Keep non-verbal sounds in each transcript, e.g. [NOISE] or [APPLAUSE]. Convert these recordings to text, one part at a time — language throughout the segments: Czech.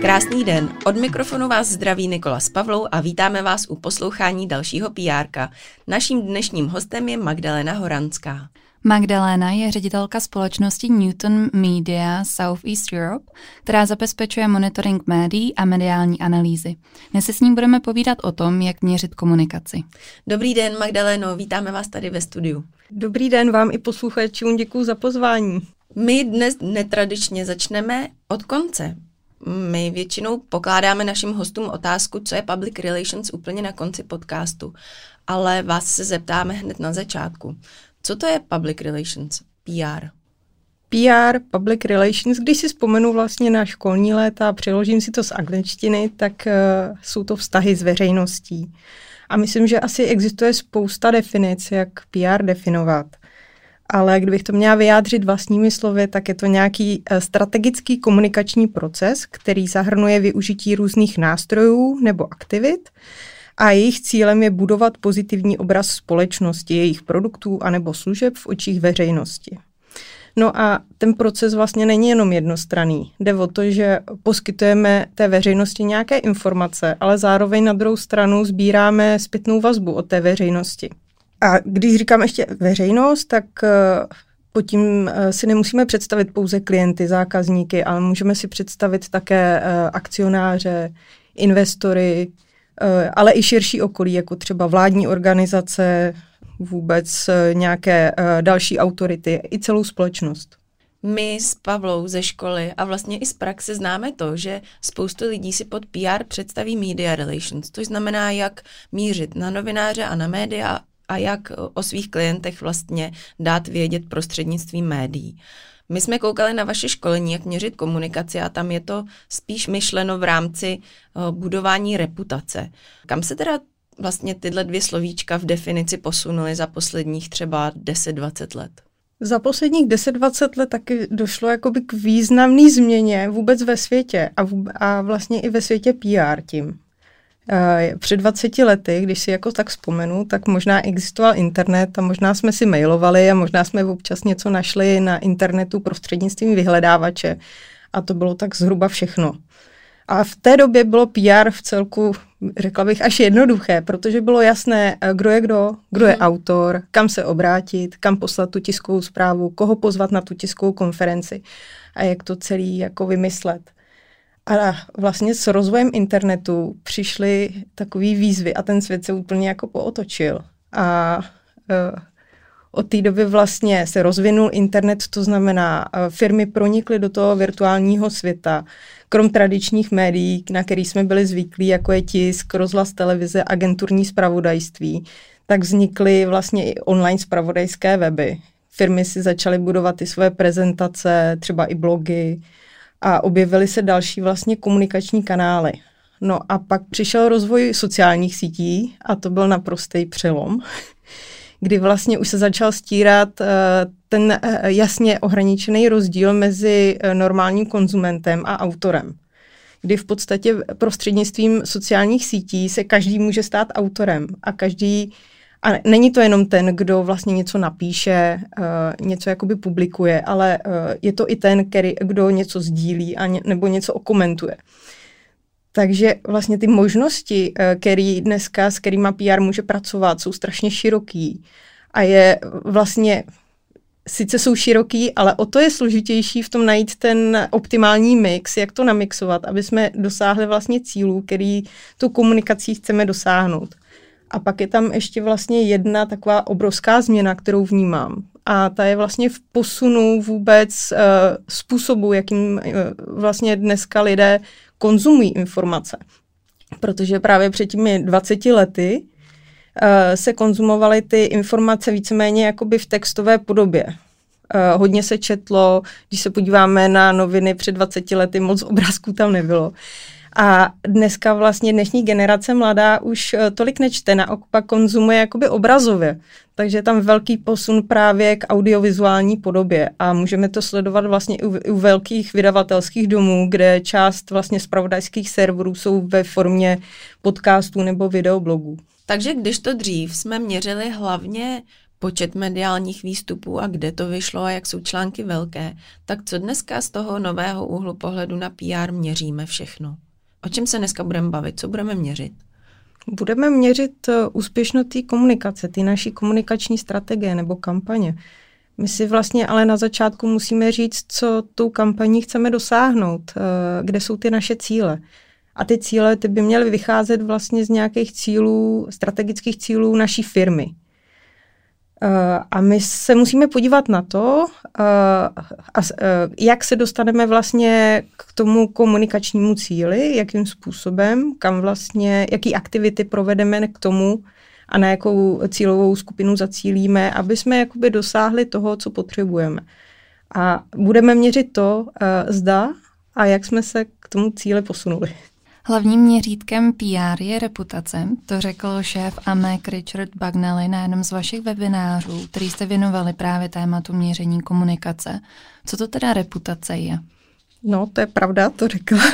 Krásný den. Od mikrofonu vás zdraví Nikola s Pavlou a vítáme vás u poslouchání dalšího PRka. Naším dnešním hostem je Magdalena Horanská. Magdalena je ředitelka společnosti Newton Media Southeast Europe, která zabezpečuje monitoring médií a mediální analýzy. Dnes se s ním budeme povídat o tom, jak měřit komunikaci. Dobrý den, Magdaleno, vítáme vás tady ve studiu. Dobrý den vám i posluchačům, děkuji za pozvání. My dnes netradičně začneme od konce. My většinou pokládáme našim hostům otázku, co je public relations úplně na konci podcastu, ale vás se zeptáme hned na začátku. Co to je public relations, PR? PR, public relations, když si vzpomenu vlastně na školní léta a přeložím si to z angličtiny, tak uh, jsou to vztahy s veřejností. A myslím, že asi existuje spousta definic, jak PR definovat. Ale kdybych to měla vyjádřit vlastními slovy, tak je to nějaký uh, strategický komunikační proces, který zahrnuje využití různých nástrojů nebo aktivit, a jejich cílem je budovat pozitivní obraz společnosti, jejich produktů anebo služeb v očích veřejnosti. No a ten proces vlastně není jenom jednostranný. Jde o to, že poskytujeme té veřejnosti nějaké informace, ale zároveň na druhou stranu sbíráme zpětnou vazbu od té veřejnosti. A když říkám ještě veřejnost, tak eh, pod tím eh, si nemusíme představit pouze klienty, zákazníky, ale můžeme si představit také eh, akcionáře, investory, ale i širší okolí, jako třeba vládní organizace, vůbec nějaké další autority, i celou společnost. My s Pavlou ze školy a vlastně i z praxe známe to, že spoustu lidí si pod PR představí media relations, což znamená, jak mířit na novináře a na média a jak o svých klientech vlastně dát vědět prostřednictvím médií. My jsme koukali na vaše školení, jak měřit komunikaci a tam je to spíš myšleno v rámci uh, budování reputace. Kam se teda vlastně tyhle dvě slovíčka v definici posunuly za posledních třeba 10-20 let? Za posledních 10-20 let taky došlo jakoby k významné změně vůbec ve světě a, v, a vlastně i ve světě PR tím. Eh, před 20 lety, když si jako tak vzpomenu, tak možná existoval internet a možná jsme si mailovali a možná jsme občas něco našli na internetu prostřednictvím vyhledávače a to bylo tak zhruba všechno. A v té době bylo PR v celku, řekla bych, až jednoduché, protože bylo jasné, eh, kdo je kdo, kdo je hmm. autor, kam se obrátit, kam poslat tu tiskovou zprávu, koho pozvat na tu tiskovou konferenci a jak to celý jako vymyslet. A vlastně s rozvojem internetu přišly takové výzvy a ten svět se úplně jako pootočil. A uh, od té doby vlastně se rozvinul internet, to znamená, uh, firmy pronikly do toho virtuálního světa, krom tradičních médií, na který jsme byli zvyklí, jako je tisk, rozhlas televize, agenturní spravodajství, tak vznikly vlastně i online spravodajské weby. Firmy si začaly budovat ty svoje prezentace, třeba i blogy, a objevily se další vlastně komunikační kanály. No a pak přišel rozvoj sociálních sítí a to byl naprostý přelom, [LAUGHS] kdy vlastně už se začal stírat uh, ten uh, jasně ohraničený rozdíl mezi uh, normálním konzumentem a autorem. Kdy v podstatě prostřednictvím sociálních sítí se každý může stát autorem a každý a není to jenom ten, kdo vlastně něco napíše, uh, něco jakoby publikuje, ale uh, je to i ten, který, kdo něco sdílí a ně, nebo něco okomentuje. Takže vlastně ty možnosti, uh, který dneska, s kterými PR může pracovat, jsou strašně široký a je vlastně sice jsou široký, ale o to je složitější v tom najít ten optimální mix, jak to namixovat, aby jsme dosáhli vlastně cílů, který tu komunikací chceme dosáhnout. A pak je tam ještě vlastně jedna taková obrovská změna, kterou vnímám. A ta je vlastně v posunu vůbec uh, způsobu, jakým uh, vlastně dneska lidé konzumují informace. Protože právě před těmi 20 lety uh, se konzumovaly ty informace víceméně jakoby v textové podobě. Uh, hodně se četlo, když se podíváme na noviny před 20 lety, moc obrázků tam nebylo. Uh, a dneska vlastně dnešní generace mladá už eh, tolik nečte, naopak konzumuje jakoby obrazově. Takže je tam velký posun právě k audiovizuální podobě a můžeme to sledovat vlastně u, u velkých vydavatelských domů, kde část vlastně spravodajských serverů jsou ve formě podcastů nebo videoblogů. Takže když to dřív jsme měřili hlavně počet mediálních výstupů a kde to vyšlo a jak jsou články velké, tak co dneska z toho nového úhlu pohledu na PR měříme všechno? O čem se dneska budeme bavit? Co budeme měřit? Budeme měřit eh, úspěšnost té komunikace, ty naší komunikační strategie nebo kampaně. My si vlastně ale na začátku musíme říct, co tou kampaní chceme dosáhnout, eh, kde jsou ty naše cíle. A ty cíle ty by měly vycházet vlastně z nějakých cílů, strategických cílů naší firmy. Eh, a my se musíme podívat na to, jak se dostaneme vlastně k tomu komunikačnímu cíli, jakým způsobem, kam vlastně, jaký aktivity provedeme k tomu, a na jakou cílovou skupinu zacílíme, aby jsme jakoby dosáhli toho, co potřebujeme. A budeme měřit to, zda a jak jsme se k tomu cíli posunuli. Hlavním měřítkem PR je reputace, to řekl šéf AMEC Richard Bagnelli na jednom z vašich webinářů, který jste věnovali právě tématu měření komunikace. Co to teda reputace je? No, to je pravda, to řekla. [LAUGHS]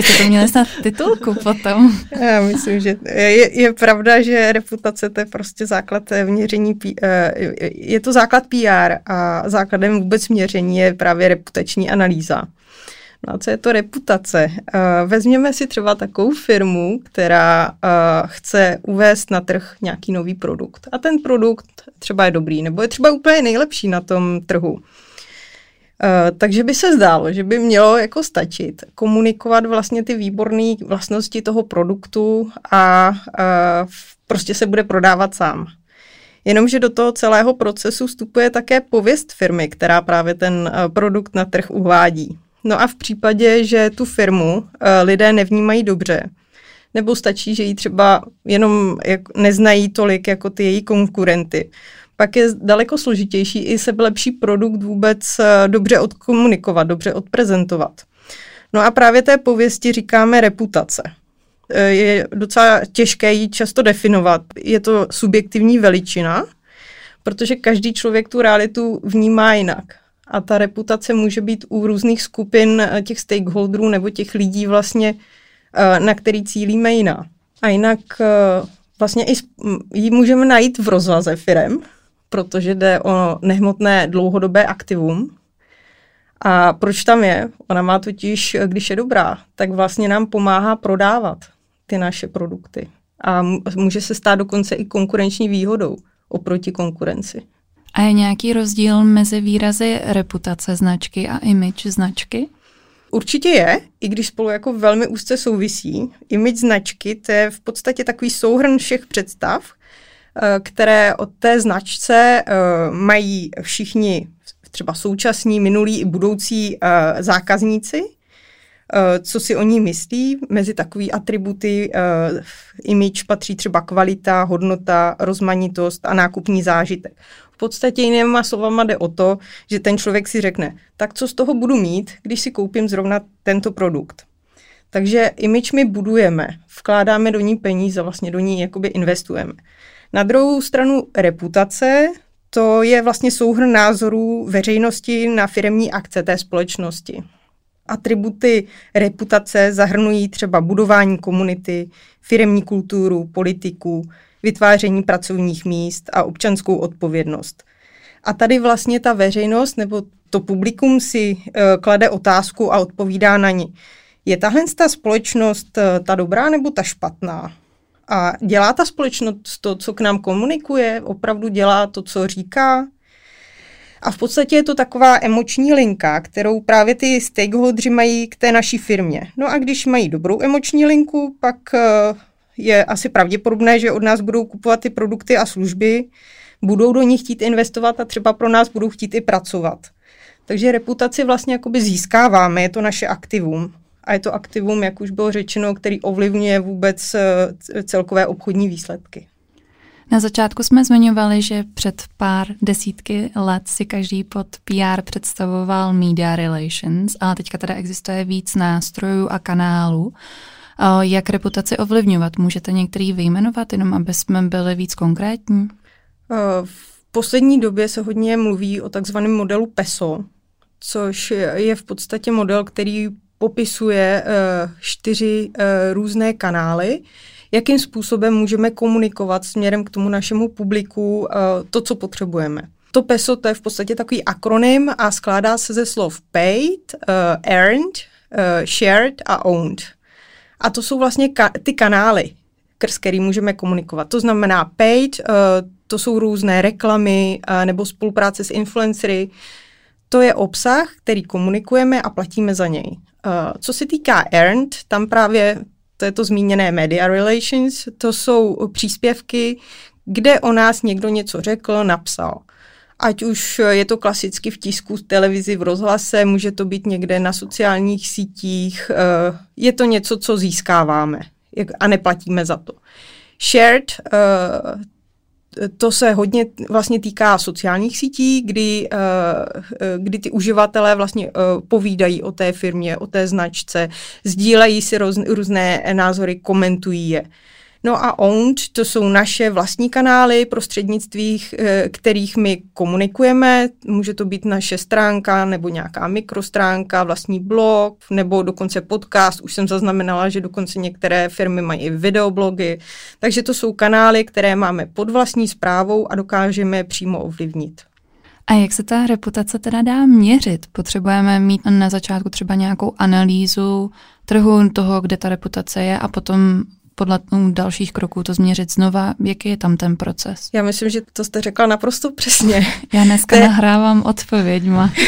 Jste to měli snad titulku potom. Já myslím, že je, je pravda, že reputace to je prostě základ měření, eh, je to základ PR a základem vůbec měření je právě reputační analýza. No a co je to reputace? Eh, vezměme si třeba takovou firmu, která eh, chce uvést na trh nějaký nový produkt. A ten produkt třeba je dobrý, nebo je třeba úplně nejlepší na tom trhu. Uh, takže by se zdálo, že by mělo jako stačit komunikovat vlastně ty výborné vlastnosti toho produktu a uh, prostě se bude prodávat sám. Jenomže do toho celého procesu vstupuje také pověst firmy, která právě ten uh, produkt na trh uvádí. No a v případě, že tu firmu uh, lidé nevnímají dobře, nebo stačí, že ji třeba jenom neznají tolik jako ty její konkurenty, pak je daleko složitější i lepší produkt vůbec eh, dobře odkomunikovat, dobře odprezentovat. No a právě té pověsti říkáme reputace. Eh, je docela těžké ji často definovat. Je to subjektivní veličina, protože každý člověk tu realitu vnímá jinak. A ta reputace může být u různých skupin eh, těch stakeholderů nebo těch lidí vlastně, na který cílíme jiná. A jinak vlastně i ji můžeme najít v rozvaze firem, protože jde o nehmotné dlouhodobé aktivum. A proč tam je? Ona má totiž, když je dobrá, tak vlastně nám pomáhá prodávat ty naše produkty. A může se stát dokonce i konkurenční výhodou oproti konkurenci. A je nějaký rozdíl mezi výrazy reputace značky a image značky? Určitě je, i když spolu jako velmi úzce souvisí. Image značky to je v podstatě takový souhrn všech představ, Eh, které od té značce eh, mají všichni třeba současní, minulí i budoucí eh, zákazníci, co si o ní myslí. Mezi takové atributy image patří třeba kvalita, hodnota, rozmanitost a nákupní zážitek. V podstatě jinýma slovama jde o to, že ten člověk si řekne, tak co z toho budu mít, když si koupím zrovna tento produkt. Takže image my budujeme, vkládáme do ní peníze, vlastně do ní jakoby investujeme. Na druhou stranu reputace, to je vlastně souhrn názorů veřejnosti na firmní akce té společnosti. Atributy reputace zahrnují třeba budování komunity, firmní kulturu, politiku, vytváření pracovních míst a občanskou odpovědnost. A tady vlastně ta veřejnost nebo to publikum si uh, klade otázku a odpovídá na ní. Je tahle ta společnost uh, ta dobrá nebo ta špatná? A dělá ta společnost to, co k nám komunikuje, opravdu dělá to, co říká. A v podstatě je to taková emoční linka, kterou právě ty stakeholdři mají k té naší firmě. No a když mají dobrou emoční linku, pak eh, je asi pravděpodobné, že od nás budou kupovat ty produkty a služby, budou do nich chtít investovat a třeba pro nás budou chtít i pracovat. Takže reputaci vlastně jakoby získáváme, je to naše aktivum a je to aktivum, jak už bylo řečeno, který ovlivňuje vůbec eh, celkové obchodní výsledky. Na začátku jsme zmiňovali, že před pár desítky let si každý pod PR představoval media relations, ale teďka teda existuje víc nástrojů a kanálů. Jak reputaci ovlivňovat? Můžete některý vyjmenovat, jenom aby jsme byli víc konkrétní? Eh, v poslední době se hodně mluví o takzvaném modelu PESO, což je v podstatě model, který popisuje uh, čtyři uh, různé kanály, jakým způsobem můžeme komunikovat směrem k tomu našemu publiku to, co potřebujeme. To PESO to je v podstatě takový akronym a skládá se ze slov paid, uh, earned, uh, shared a owned. A to jsou vlastně ka- ty kanály, skrz který můžeme komunikovat. To znamená paid, uh, to jsou různé reklamy uh, nebo spolupráce s influencery. To je obsah, který komunikujeme a platíme za něj. Uh, co se týká earned, tam právě to je to zmíněné media relations, to jsou příspěvky, kde o nás někdo něco řekl, napsal. Ať už je to klasicky v tisku, v televizi, v rozhlase, může to být někde na sociálních sítích, je to něco, co získáváme a neplatíme za to. Shared, to se hodně vlastně týká sociálních sítí, kdy, eh, eh, kdy ty uživatelé vlastně eh, povídají o té firmě, o té značce, sdílejí si různé názory, komentují je. No a owned, to jsou naše vlastní kanály, prostřednictvím eh, kterých my komunikujeme. Může to být naše stránka nebo nějaká mikrostránka, vlastní blog nebo dokonce podcast. Už jsem zaznamenala, že dokonce některé firmy mají i videoblogy. Takže to jsou kanály, které máme pod vlastní zprávou a dokážeme přímo ovlivnit. A jak se ta reputace teda dá měřit? Potřebujeme mít na začátku třeba nějakou analýzu trhu toho, kde ta reputace je a potom podle dalších kroků to změřit znova, jaký je tam ten proces? Já myslím, že to jste řekla naprosto přesně. [LAUGHS] Já dneska to nahrávám odpověďma. [LAUGHS]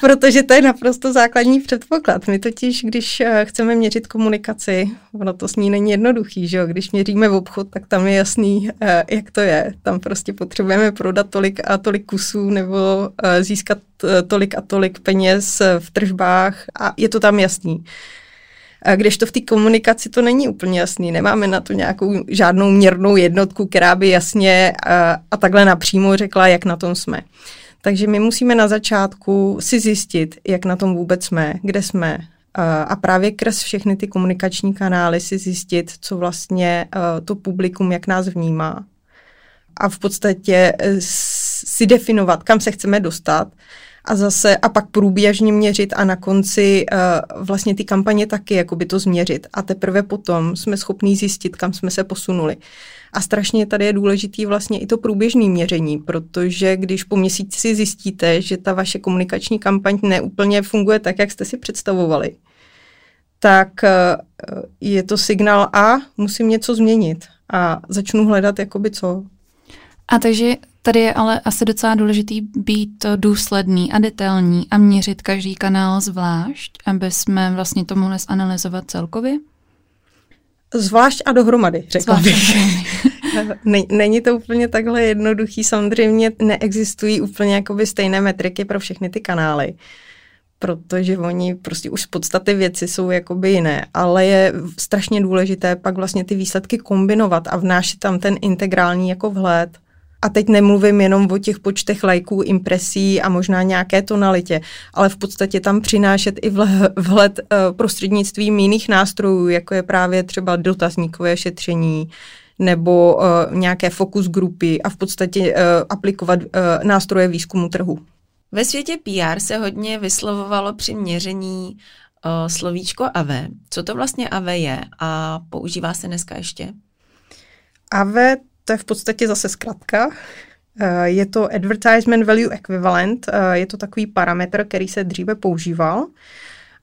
Protože to je naprosto základní předpoklad. My totiž, když eh, chceme měřit komunikaci, ono to s ní není jednoduchý, že jo? Když měříme v obchod, tak tam je jasný, eh, jak to je. Tam prostě potřebujeme prodat tolik a tolik kusů nebo eh, získat tolik a tolik peněz v tržbách a je to tam jasný. Když to v té komunikaci to není úplně jasný, nemáme na to nějakou žádnou měrnou jednotku, která by jasně a, takhle napřímo řekla, jak na tom jsme. Takže my musíme na začátku si zjistit, jak na tom vůbec jsme, kde jsme, a právě kres všechny ty komunikační kanály si zjistit, co vlastně to publikum, jak nás vnímá. A v podstatě e, si definovat, kam se chceme dostat a zase a pak průběžně měřit a na konci uh, vlastně ty kampaně taky jakoby to změřit a teprve potom jsme schopní zjistit, kam jsme se posunuli. A strašně tady je důležitý vlastně i to průběžné měření, protože když po měsíci zjistíte, že ta vaše komunikační kampaň neúplně funguje tak, jak jste si představovali, tak uh, je to signál a musím něco změnit a začnu hledat jakoby co. A takže Tady je ale asi docela důležitý být důsledný a detailní a měřit každý kanál zvlášť, aby jsme vlastně to mohli zanalizovat celkově? Zvlášť a dohromady, řekla bych. [LAUGHS] Není to úplně takhle jednoduchý. Samozřejmě neexistují úplně jakoby stejné metriky pro všechny ty kanály, protože oni prostě už z podstaty věci jsou jakoby jiné, ale je strašně důležité pak vlastně ty výsledky kombinovat a vnášet tam ten integrální jako vhled a teď nemluvím jenom o těch počtech lajků, impresí a možná nějaké tonalitě, ale v podstatě tam přinášet i vhled uh, prostřednictvím jiných nástrojů, jako je právě třeba dotazníkové šetření, nebo uh, nějaké fokus grupy a v podstatě uh, aplikovat uh, nástroje výzkumu trhu. Ve světě PR se hodně vyslovovalo při měření uh, slovíčko AVE. Co to vlastně AVE je a používá se dneska ještě? AVE to je v podstatě zase zkratka. Eh, je to Advertisement Value Equivalent, eh, je to takový parametr, který se dříve používal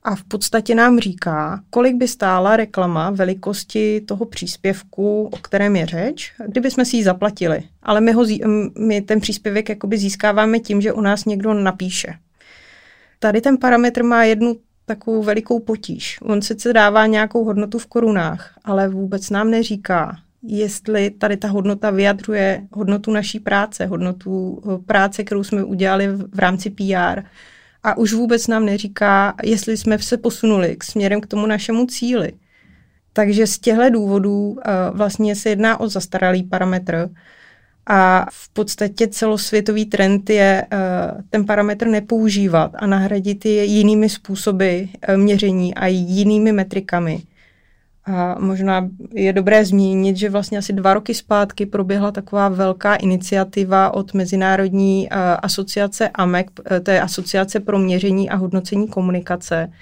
a v podstatě nám říká, kolik by stála reklama velikosti toho příspěvku, o kterém je řeč, kdyby jsme si ji zaplatili. Ale my, ho, my ten příspěvek jakoby získáváme tím, že u nás někdo napíše. Tady ten parametr má jednu takovou velikou potíž. On sice dává nějakou hodnotu v korunách, ale vůbec nám neříká, jestli tady ta hodnota vyjadřuje hodnotu naší práce, hodnotu eh, práce, kterou jsme udělali v, rámci PR. A už vůbec nám neříká, jestli jsme se posunuli k směrem k tomu našemu cíli. Takže z těchto důvodů uh, vlastně se jedná o zastaralý parametr a v podstatě celosvětový trend je uh, ten parametr nepoužívat a nahradit je jinými způsoby měření a jinými metrikami. A možná je dobré zmínit, že vlastně asi dva roky zpátky proběhla taková velká iniciativa od Mezinárodní uh, asociace AMEC, eh, to je Asociace pro měření a hodnocení komunikace.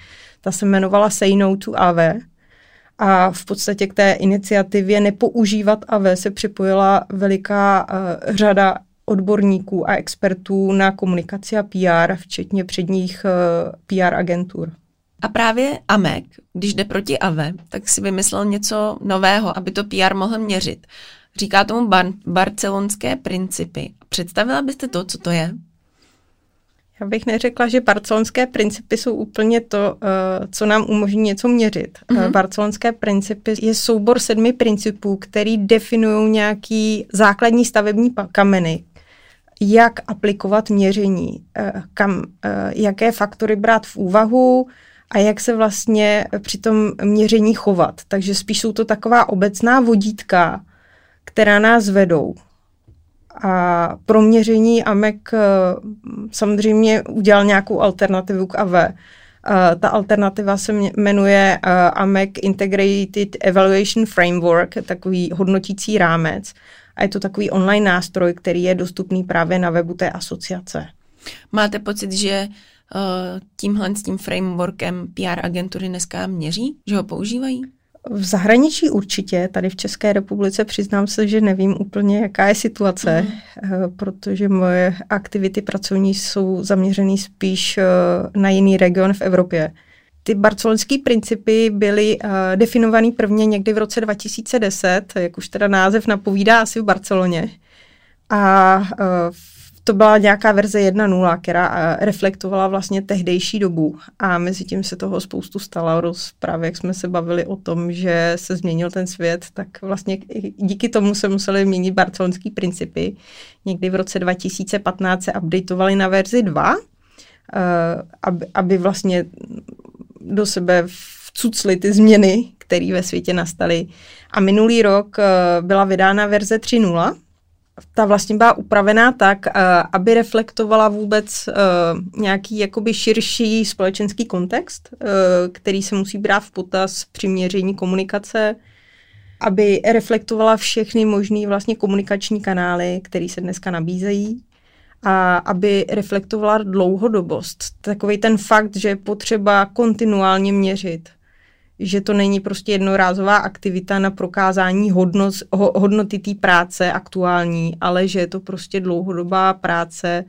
Ta se jmenovala Say No to AV. A v podstatě k té iniciativě nepoužívat AV se připojila veliká uh, řada odborníků a expertů na komunikaci a PR, včetně předních uh, PR agentur. A právě AMEC, když jde proti AVE, tak si vymyslel něco nového, aby to PR mohl měřit. Říká tomu bar- barcelonské principy. Představila byste to, co to je? Já bych neřekla, že barcelonské principy jsou úplně to, eh, co nám umožní něco měřit. Mm-hmm. Barcelonské principy je soubor sedmi principů, který definují nějaký základní stavební kameny, jak aplikovat měření, eh, kam, jaké faktory brát v úvahu a jak se vlastně při tom měření chovat. Takže spíš jsou to taková obecná vodítka, která nás vedou. A pro měření AMEC eh, samozřejmě udělal nějakou alternativu k AV. Eh, ta alternativa se jmenuje eh, AMEC Integrated Evaluation Framework, takový hodnotící rámec. A je to takový online nástroj, který je dostupný právě na webu té asociace. Máte pocit, že tímhle s tím frameworkem PR agentury dneska měří, že ho používají? V zahraničí určitě, tady v České republice přiznám se, že nevím úplně, jaká je situace, mm. protože moje aktivity pracovní jsou zaměřené spíš eh, na jiný region v Evropě. Ty barcelonské principy byly uh, definované prvně někdy v roce 2010, jak už teda název napovídá asi v Barceloně. A uh, to byla nějaká verze 1.0, která eh, reflektovala vlastně tehdejší dobu a mezi tím se toho spoustu stalo. Právě jak jsme se bavili o tom, že se změnil ten svět, tak vlastně díky tomu se museli měnit barcelonský principy. Někdy v roce 2015 se updateovali na verzi 2, eh, aby, aby vlastně do sebe vcucly ty změny, které ve světě nastaly. A minulý rok eh, byla vydána verze 3.0, ta vlastně byla upravená tak, eh, aby reflektovala vůbec eh, nějaký jakoby širší společenský kontext, eh, který se musí brát v potaz při měření komunikace, aby reflektovala všechny možné vlastně komunikační kanály, které se dneska nabízejí a aby reflektovala dlouhodobost. Takový ten fakt, že je potřeba kontinuálně měřit – že to není prostě jednorázová aktivita na prokázání hodnot, ho, hodnoty té práce aktuální, ale že je to prostě dlouhodobá práce,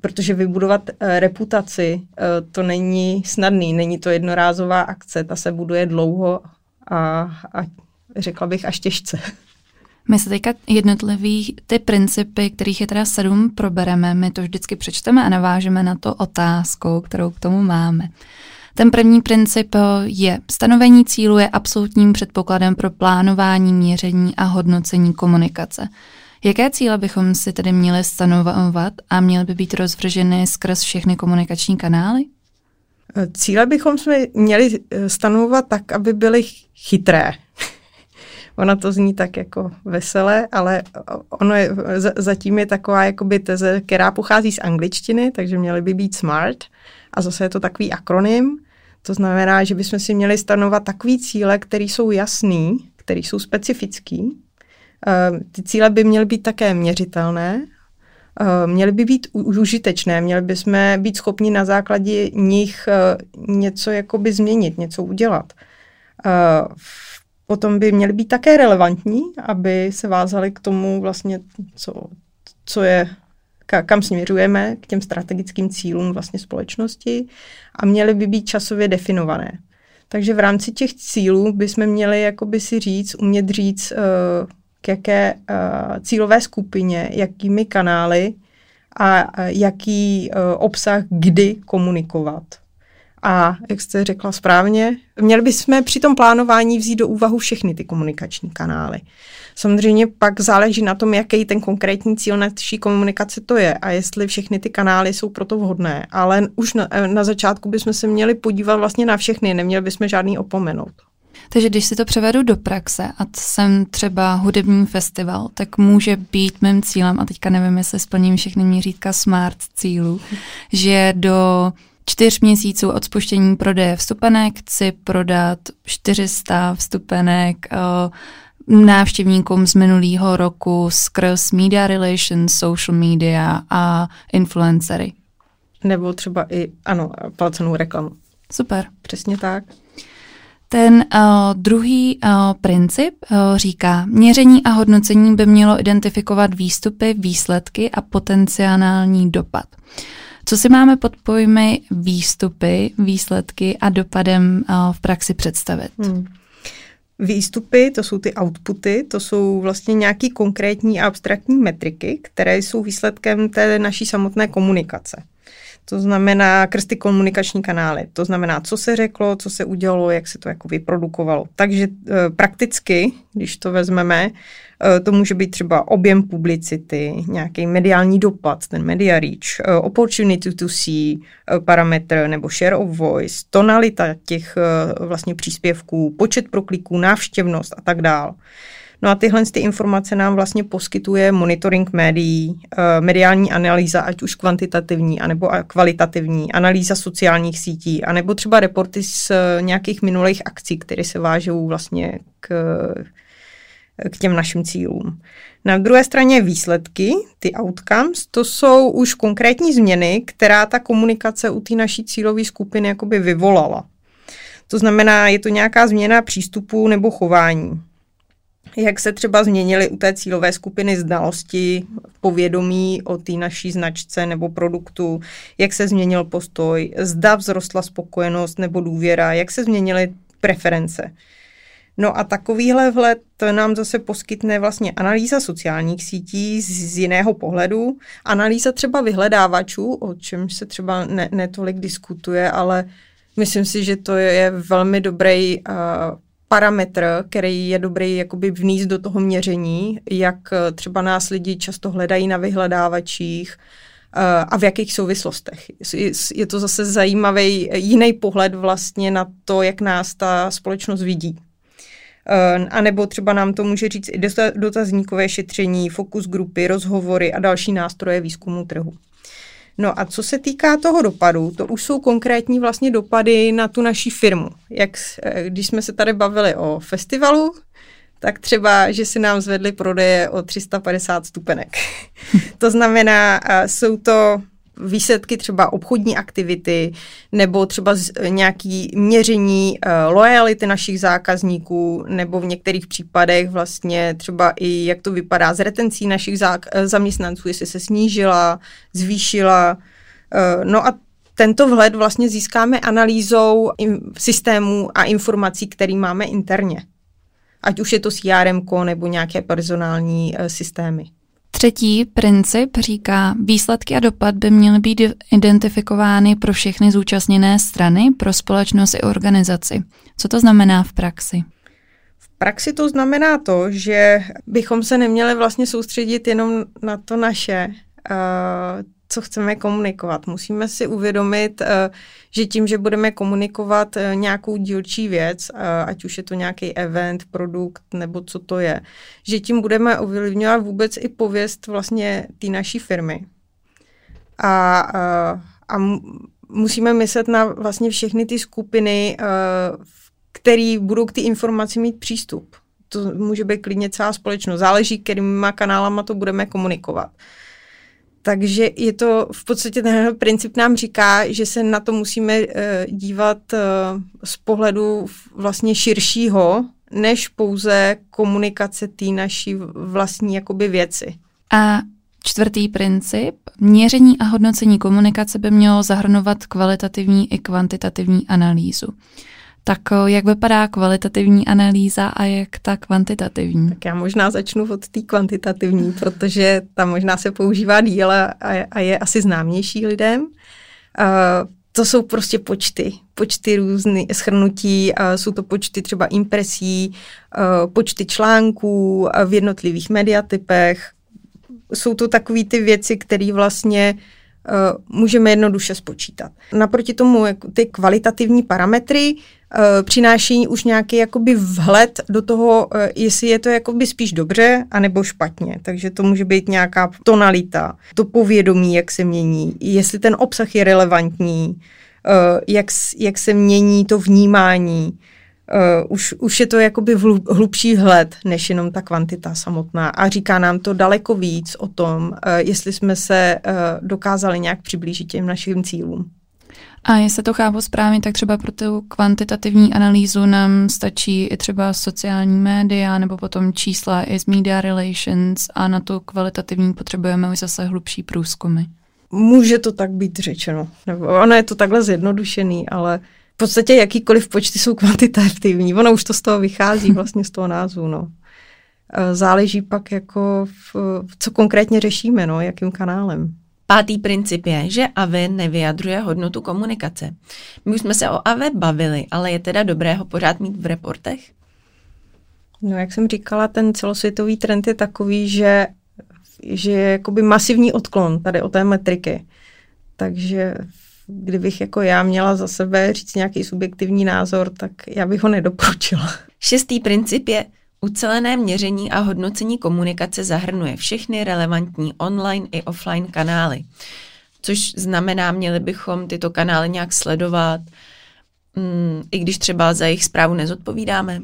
protože vybudovat uh, reputaci uh, to není snadný, není to jednorázová akce, ta se buduje dlouho a, a řekla bych až těžce. My se teďka jednotlivý ty principy, kterých je teda sedm, probereme. My to vždycky přečteme a navážeme na to otázkou, kterou k tomu máme. Ten první princip eh, je, stanovení cílu je absolutním předpokladem pro plánování, měření a hodnocení komunikace. Jaké cíle bychom si tedy měli stanovovat a měly by být rozvrženy skrz všechny komunikační kanály? Eh, cíle bychom jsme měli eh, stanovovat tak, aby byly chytré. [LAUGHS] Ona to zní tak jako veselé, ale ono je, zatím je taková jakoby teze, která pochází z angličtiny, takže měly by být smart. A zase je to takový akronym. To znamená, že bychom si měli stanovat takový cíle, které jsou jasný, které jsou specifický. Ehm, ty cíle by měly být také měřitelné, ehm, měly by být užitečné, měli bychom být schopni na základě nich eh, něco jakoby změnit, něco udělat. Ehm, potom by měly být také relevantní, aby se vázaly k tomu vlastně, co, co je kam směřujeme, k těm strategickým cílům vlastně společnosti a měly by být časově definované. Takže v rámci těch cílů bychom měli jakoby si říct, umět říct, uh, k jaké uh, cílové skupině, jakými kanály a uh, jaký obsah kdy komunikovat. A jak jste řekla správně, měli bychom při tom plánování vzít do úvahu všechny ty komunikační kanály. Samozřejmě pak záleží na tom, jaký ten konkrétní cíl naší komunikace to je a jestli všechny ty kanály jsou proto vhodné. Ale už na, na začátku bychom se měli podívat vlastně na všechny, neměli bychom žádný opomenout. Takže když si to převedu do praxe a jsem třeba hudební festival, tak může být mým cílem, a teďka nevím, jestli splním všechny měřítka smart cílů, že do čtyř měsíců od spuštění prodeje vstupenek chci prodat 400 vstupenek uh, návštěvníkům z minulého roku skrz media relations, social media a influencery. Nebo třeba i, ano, placenou reklamu. Super. Přesně tak. Ten uh, druhý uh, princip uh, říká, měření a hodnocení by mělo identifikovat výstupy, výsledky a potenciální dopad. Co si máme pod pojmy výstupy, výsledky a dopadem uh, v praxi představit? Hmm. Výstupy, to jsou ty outputy, to jsou vlastně nějaký konkrétní a abstraktní metriky, které jsou výsledkem té naší samotné komunikace. To znamená krsty komunikační kanály. To znamená, co se řeklo, co se udělalo, jak se to jako vyprodukovalo. Takže e, prakticky, když to vezmeme, e, to může být třeba objem publicity, nějaký mediální dopad, ten media reach, e, opportunity to see parametr nebo share of voice, tonalita těch vlastně příspěvků, počet prokliků, návštěvnost a tak dále. No a tyhle ty informace nám vlastně poskytuje monitoring médií, eh, mediální analýza, ať už kvantitativní, anebo kvalitativní, analýza sociálních sítí, anebo třeba reporty z eh, nějakých minulých akcí, které se vážou vlastně k, k těm našim cílům. Na druhé straně výsledky, ty outcomes, to jsou už konkrétní změny, která ta komunikace u té naší cílové skupiny jakoby vyvolala. To znamená, je to nějaká změna přístupu nebo chování jak se třeba změnily u té cílové skupiny znalosti, povědomí o té naší značce nebo produktu, jak se změnil postoj, zda vzrostla spokojenost nebo důvěra, jak se změnily preference. No a takovýhle vhled nám zase poskytne vlastně analýza sociálních sítí z, z jiného pohledu, analýza třeba vyhledávačů, o čem se třeba ne, netolik diskutuje, ale myslím si, že to je velmi dobrý uh, parametr, který je dobrý jakoby vníst do toho měření, jak eh, třeba nás lidi často hledají na vyhledávačích eh, a v jakých souvislostech. Je to zase zajímavý jiný pohled vlastně na to, jak nás ta společnost vidí. Eh, a nebo třeba nám to může říct i dotazníkové šetření, fokus grupy, rozhovory a další nástroje výzkumu trhu. No a co se týká toho dopadu, to už jsou konkrétní vlastně dopady na tu naší firmu. Jak, eh, když jsme se tady bavili o festivalu, tak třeba, že si nám zvedli prodeje o 350 stupenek. [LAUGHS] to znamená, jsou to výsledky třeba obchodní aktivity nebo třeba nějaký měření uh, lojality našich zákazníků nebo v některých případech vlastně třeba i jak to vypadá s retencí našich eh, zaměstnanců, jestli se snížila, zvýšila. No a tento vhled vlastně získáme analýzou systémů a informací, které máme interně. Ať už je to CRM nebo nějaké personální systémy. Třetí princip říká, výsledky a dopad by měly být identifikovány pro všechny zúčastněné strany, pro společnost i organizaci. Co to znamená v praxi? V praxi to znamená to, že bychom se neměli vlastně soustředit jenom na to naše, co chceme komunikovat. Musíme si uvědomit, eh, že tím, že budeme komunikovat eh, nějakou dílčí věc, eh, ať už je to nějaký event, produkt nebo co to je, že tím budeme ovlivňovat vůbec i pověst vlastně té naší firmy. A, a, musíme myslet na vlastně všechny ty skupiny, které budou k té informaci mít přístup. To může být klidně celá společnost. Záleží, kterýma kanálama to budeme komunikovat. Takže je to v podstatě ten princip nám říká, že se na to musíme uh, dívat uh, z pohledu vlastně širšího, než pouze komunikace té naší vlastní jakoby věci. A čtvrtý princip, měření a hodnocení komunikace by mělo zahrnovat kvalitativní i kvantitativní analýzu. Tak jak vypadá kvalitativní analýza a jak ta kvantitativní? Tak já možná začnu od té kvantitativní, protože ta možná se používá díle a, a je asi známější lidem. Uh, to jsou prostě počty, počty různý, schrnutí, uh, jsou to počty třeba impresí, počty článků v jednotlivých mediatypech. Jsou to takové ty věci, které vlastně uh, můžeme jednoduše spočítat. Naproti tomu ty kvalitativní parametry uh, přináší už nějaký jakoby vhled do toho, uh, jestli je to jakoby spíš dobře, anebo špatně. Takže to může být nějaká tonalita, to povědomí, jak se mění, jestli ten obsah je relevantní, jak, jak se mění to vnímání. Uh, už, už je to jakoby hlubší hled, než jenom ta kvantita samotná. A říká nám to daleko víc o tom, uh, jestli jsme se uh, dokázali nějak přiblížit těm našim cílům. A jestli to chápu správně, tak třeba pro tu kvantitativní analýzu nám stačí i třeba sociální média nebo potom čísla i z media relations a na tu kvalitativní potřebujeme už zase hlubší průzkumy. Může to tak být řečeno. Nebo ono je to takhle zjednodušený, ale v podstatě jakýkoliv počty jsou kvantitativní. Ono už to z toho vychází vlastně z toho názvu. No. E, záleží pak jako, v, co konkrétně řešíme, no, jakým kanálem. Pátý princip je, že AVE nevyjadřuje hodnotu komunikace. My už jsme se o AVE bavili, ale je teda dobré ho pořád mít v reportech? No, jak jsem říkala, ten celosvětový trend je takový, že, že je jakoby masivní odklon tady o té metriky. Takže kdybych jako já měla za sebe říct nějaký subjektivní názor, tak já bych ho nedoporučila. Šestý princip je, Ucelené měření a hodnocení komunikace zahrnuje všechny relevantní online i offline kanály, což znamená, měli bychom tyto kanály nějak sledovat, mm, i když třeba za jejich zprávu nezodpovídáme.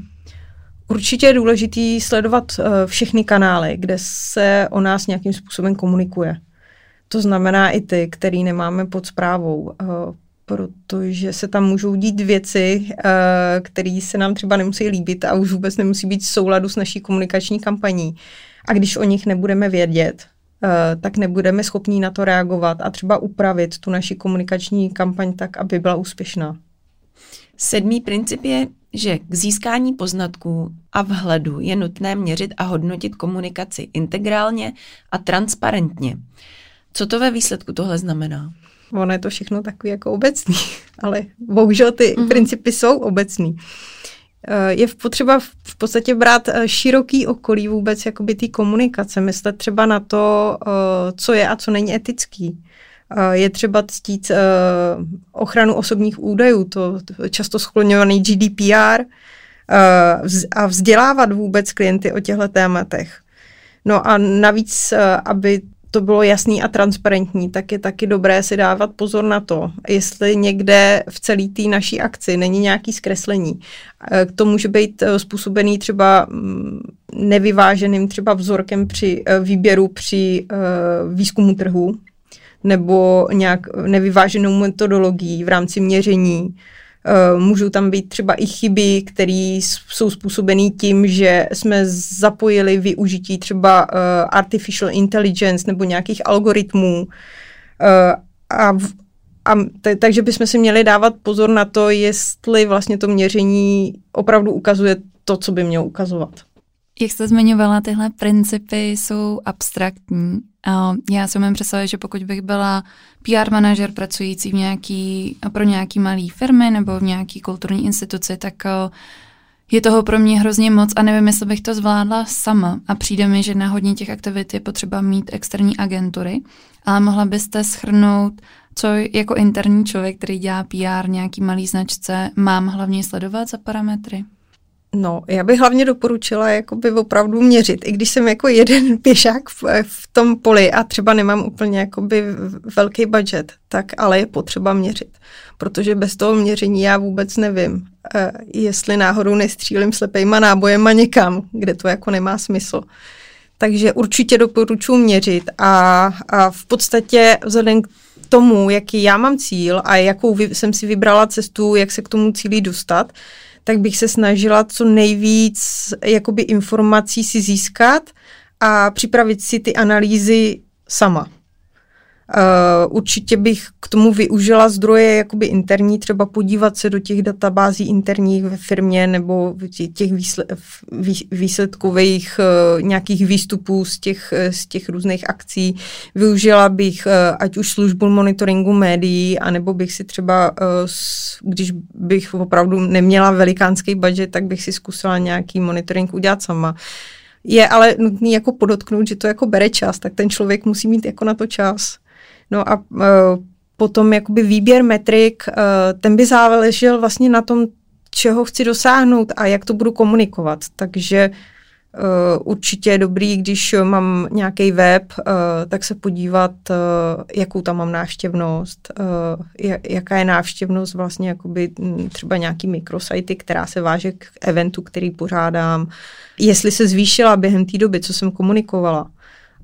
Určitě je důležitý sledovat uh, všechny kanály, kde se o nás nějakým způsobem komunikuje. To znamená i ty, který nemáme pod zprávou. Uh, protože se tam můžou dít věci, eh, které se nám třeba nemusí líbit a už vůbec nemusí být v souladu s naší komunikační kampaní. A když o nich nebudeme vědět, eh, tak nebudeme schopní na to reagovat a třeba upravit tu naši komunikační kampaň tak, aby byla úspěšná. Sedmý princip je, že k získání poznatků a vhledu je nutné měřit a hodnotit komunikaci integrálně a transparentně. Co to ve výsledku tohle znamená? Ono je to všechno takový jako obecný, [LAUGHS] ale bohužel ty mm-hmm. principy jsou obecný. Eh, je potřeba v podstatě brát eh, široký okolí vůbec jakoby té komunikace, myslet třeba na to, eh, co je a co není etický. Je třeba ctít ochranu osobních údajů, to často skloňovaný GDPR a vzdělávat vůbec klienty o těchto tématech. No a navíc, aby to bylo jasný a transparentní, tak je taky dobré si dávat pozor na to, jestli někde v celé té naší akci není nějaký zkreslení. Eh, to může být eh, způsobený třeba mm, nevyváženým třeba vzorkem při eh, výběru při výzkumu trhu nebo nějak nevyváženou metodologií v rámci měření můžou tam být třeba i chyby, které jsou způsobené tím, že jsme zapojili využití třeba uh, artificial intelligence nebo nějakých algoritmů. Uh, a, a t- takže bychom si měli dávat pozor na to, jestli vlastně to měření opravdu ukazuje to, co by mělo ukazovat. Jak jste zmiňovala, tyhle principy jsou abstraktní. Já si umím představit, že pokud bych byla PR manažer pracující v nějaký, pro nějaký malý firmy nebo v nějaký kulturní instituci, tak je toho pro mě hrozně moc a nevím, jestli bych to zvládla sama. A přijde mi, že na hodně těch aktivit je potřeba mít externí agentury, ale mohla byste schrnout, co jako interní člověk, který dělá PR nějaký malý značce, mám hlavně sledovat za parametry? No, já bych hlavně doporučila jakoby opravdu měřit, i když jsem jako jeden [LAUGHS] pěšák v, v tom poli a třeba nemám úplně jakoby velký budget, tak ale je potřeba měřit, protože bez toho měření já vůbec nevím, eh, jestli náhodou nestřílím slepejma nábojema někam, kde to jako nemá smysl. Takže určitě doporučuji měřit a, a v podstatě vzhledem k tomu, jaký já mám cíl a jakou vy, jsem si vybrala cestu, jak se k tomu cíli dostat, tak bych se snažila co nejvíc jakoby informací si získat a připravit si ty analýzy sama. Uh, určitě bych k tomu využila zdroje jakoby interní, třeba podívat se do těch databází interních ve firmě nebo těch výsledkových uh, nějakých výstupů z těch, z těch různých akcí. Využila bych ať už službu monitoringu médií, anebo bych si třeba, když bych opravdu neměla velikánský budget, tak bych si zkusila nějaký monitoring udělat sama. Je ale nutný jako podotknout, že to jako bere čas, tak ten člověk musí mít jako na to čas. No a uh, potom jakoby výběr metrik, uh, ten by záležel vlastně na tom, čeho chci dosáhnout a jak to budu komunikovat. Takže uh, určitě je dobrý, když mám nějaký web, tak se podívat, jakou tam mám návštěvnost, jaká je návštěvnost vlastně jakoby třeba nějaký mikrosajty, která se váže k eventu, který pořádám, jestli se zvýšila během té doby, co jsem komunikovala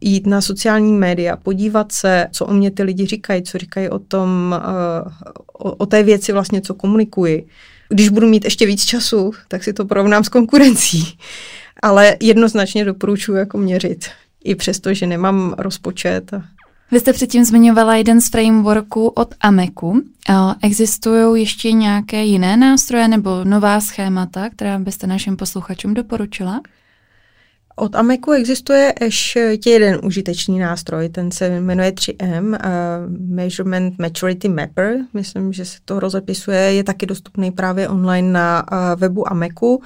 jít na sociální média, podívat se, co o mě ty lidi říkají, co říkají o tom, uh, o, o té věci vlastně, co komunikuji. Když budu mít ještě víc času, tak si to porovnám s konkurencí. [LAUGHS] Ale jednoznačně doporučuji jako měřit. I přesto, že nemám rozpočet. Vy jste předtím zmiňovala jeden z frameworků od Ameku. Existují ještě nějaké jiné nástroje nebo nová schémata, která byste našim posluchačům doporučila? Od Ameku existuje ještě jeden užitečný nástroj, ten se jmenuje 3M, uh, Measurement Maturity Mapper, myslím, že se to rozepisuje, je taky dostupný právě online na uh, webu Ameku.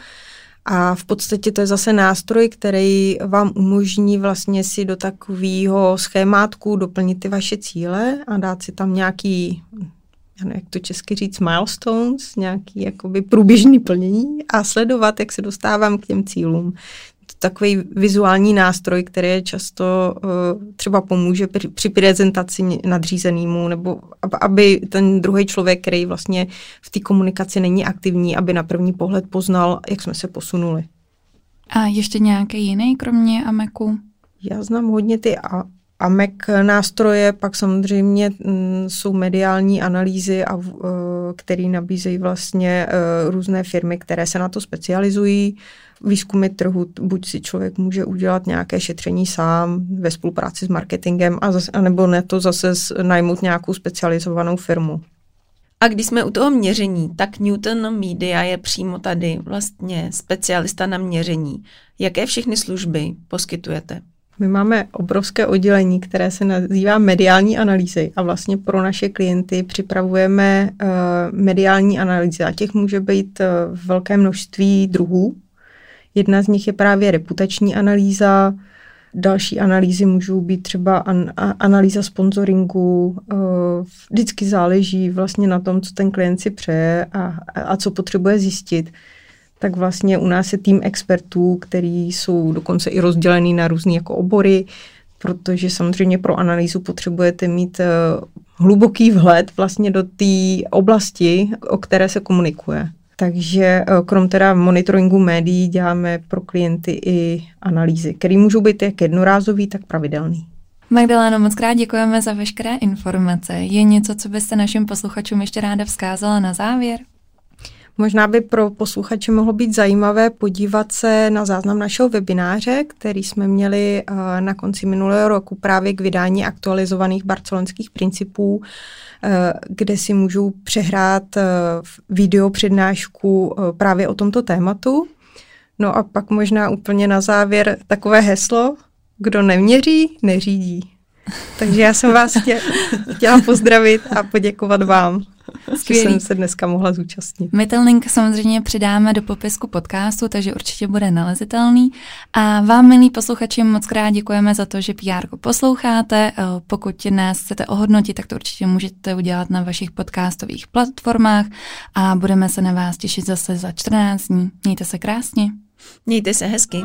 A v podstatě to je zase nástroj, který vám umožní vlastně si do takového schémátku doplnit ty vaše cíle a dát si tam nějaký, já nevím, jak to česky říct, milestones, nějaký jakoby průběžný plnění a sledovat, jak se dostávám k těm cílům takový vizuální nástroj, který je často uh, třeba pomůže při, při prezentaci nadřízenýmu, nebo aby ten druhý člověk, který vlastně v té komunikaci není aktivní, aby na první pohled poznal, jak jsme se posunuli. A ještě nějaký jiný, kromě Ameku? Já znám hodně ty a AMEC nástroje, pak samozřejmě mm, jsou mediální analýzy, a, které nabízejí vlastně uh, různé firmy, které se na to specializují výzkumy trhu, buď si člověk může udělat nějaké šetření sám ve spolupráci s marketingem, a zase, anebo ne to zase najmout nějakou specializovanou firmu. A když jsme u toho měření, tak Newton Media je přímo tady vlastně specialista na měření. Jaké všechny služby poskytujete? My máme obrovské oddělení, které se nazývá mediální analýzy a vlastně pro naše klienty připravujeme uh, mediální analýzy a těch může být uh, velké množství druhů. Jedna z nich je právě reputační analýza, další analýzy můžou být třeba an, a, analýza sponsoringu. Uh, vždycky záleží vlastně na tom, co ten klient si přeje a, a co potřebuje zjistit. Tak vlastně u nás je tým expertů, který jsou dokonce i rozdělený na různé jako obory, protože samozřejmě pro analýzu potřebujete mít uh, hluboký vhled vlastně do té oblasti, o které se komunikuje. Takže eh, krom teda monitoringu médií děláme pro klienty i analýzy, které můžou být jak jednorázový, tak pravidelný. Magdaleno, moc krát děkujeme za veškeré informace. Je něco, co byste našim posluchačům ještě ráda vzkázala na závěr? Možná by pro posluchače mohlo být zajímavé podívat se na záznam našeho webináře, který jsme měli eh, na konci minulého roku právě k vydání aktualizovaných barcelonských principů Eh, kde si můžou přehrát eh, video přednášku právě o tomto tématu. No a pak možná úplně na závěr takové heslo, kdo neměří, neřídí. Takže já jsem vás chtěla pozdravit a poděkovat vám. Skvělý. že jsem se dneska mohla zúčastnit. My ten link samozřejmě přidáme do popisku podcastu, takže určitě bude nalezitelný. A vám, milí posluchači, moc krát děkujeme za to, že PR posloucháte. Eh, pokud nás chcete ohodnotit, tak to určitě můžete udělat na vašich podcastových platformách a budeme se na vás těšit zase za 14 dní. Mějte se krásně. Mějte se hezky.